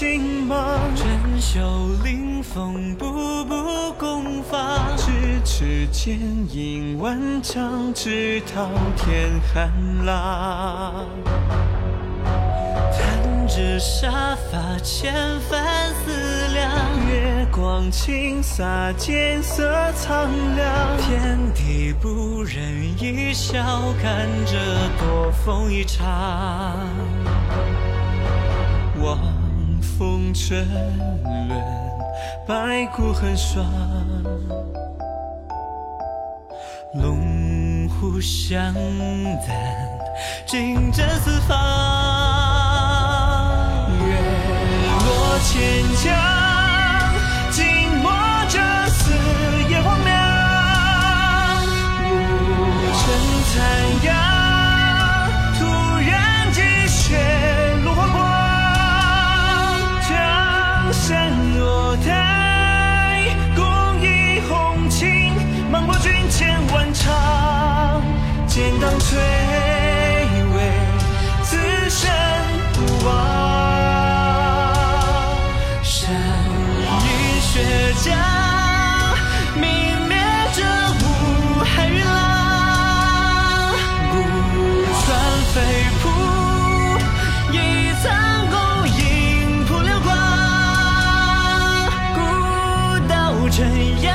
剑如虹，震落星芒。珍袖临风，步步攻伐。咫尺剑影万丈，直捣天寒浪。弹指沙发，千帆思量。月光倾洒，剑色苍凉。天地不忍一笑，看这多风一场。望风沉沦，白骨寒霜。龙虎相胆，竞争四方。月落千江，剑当垂危，此生不忘。山饮血浆，泯灭这五海云浪。古川飞瀑，一苍狗影扑流光。古道真阳，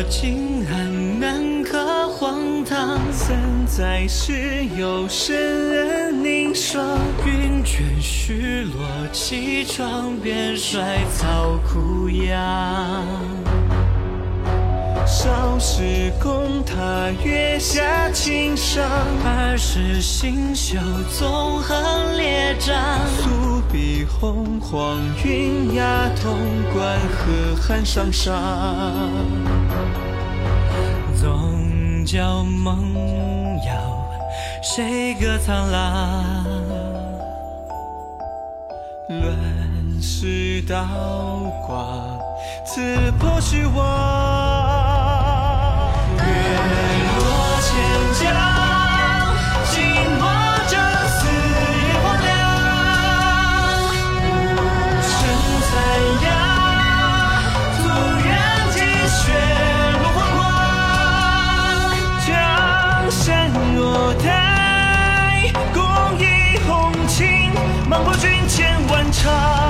马金鞍，南柯荒唐。三载时有生恩凝霜，云卷絮落，气壮便衰草枯杨。少时共踏，月下轻伤。二十星宿，纵横列张。素笔洪荒，云崖潼关，河汉上上。总教梦遥，谁歌苍狼？乱世刀光，刺破虚妄。红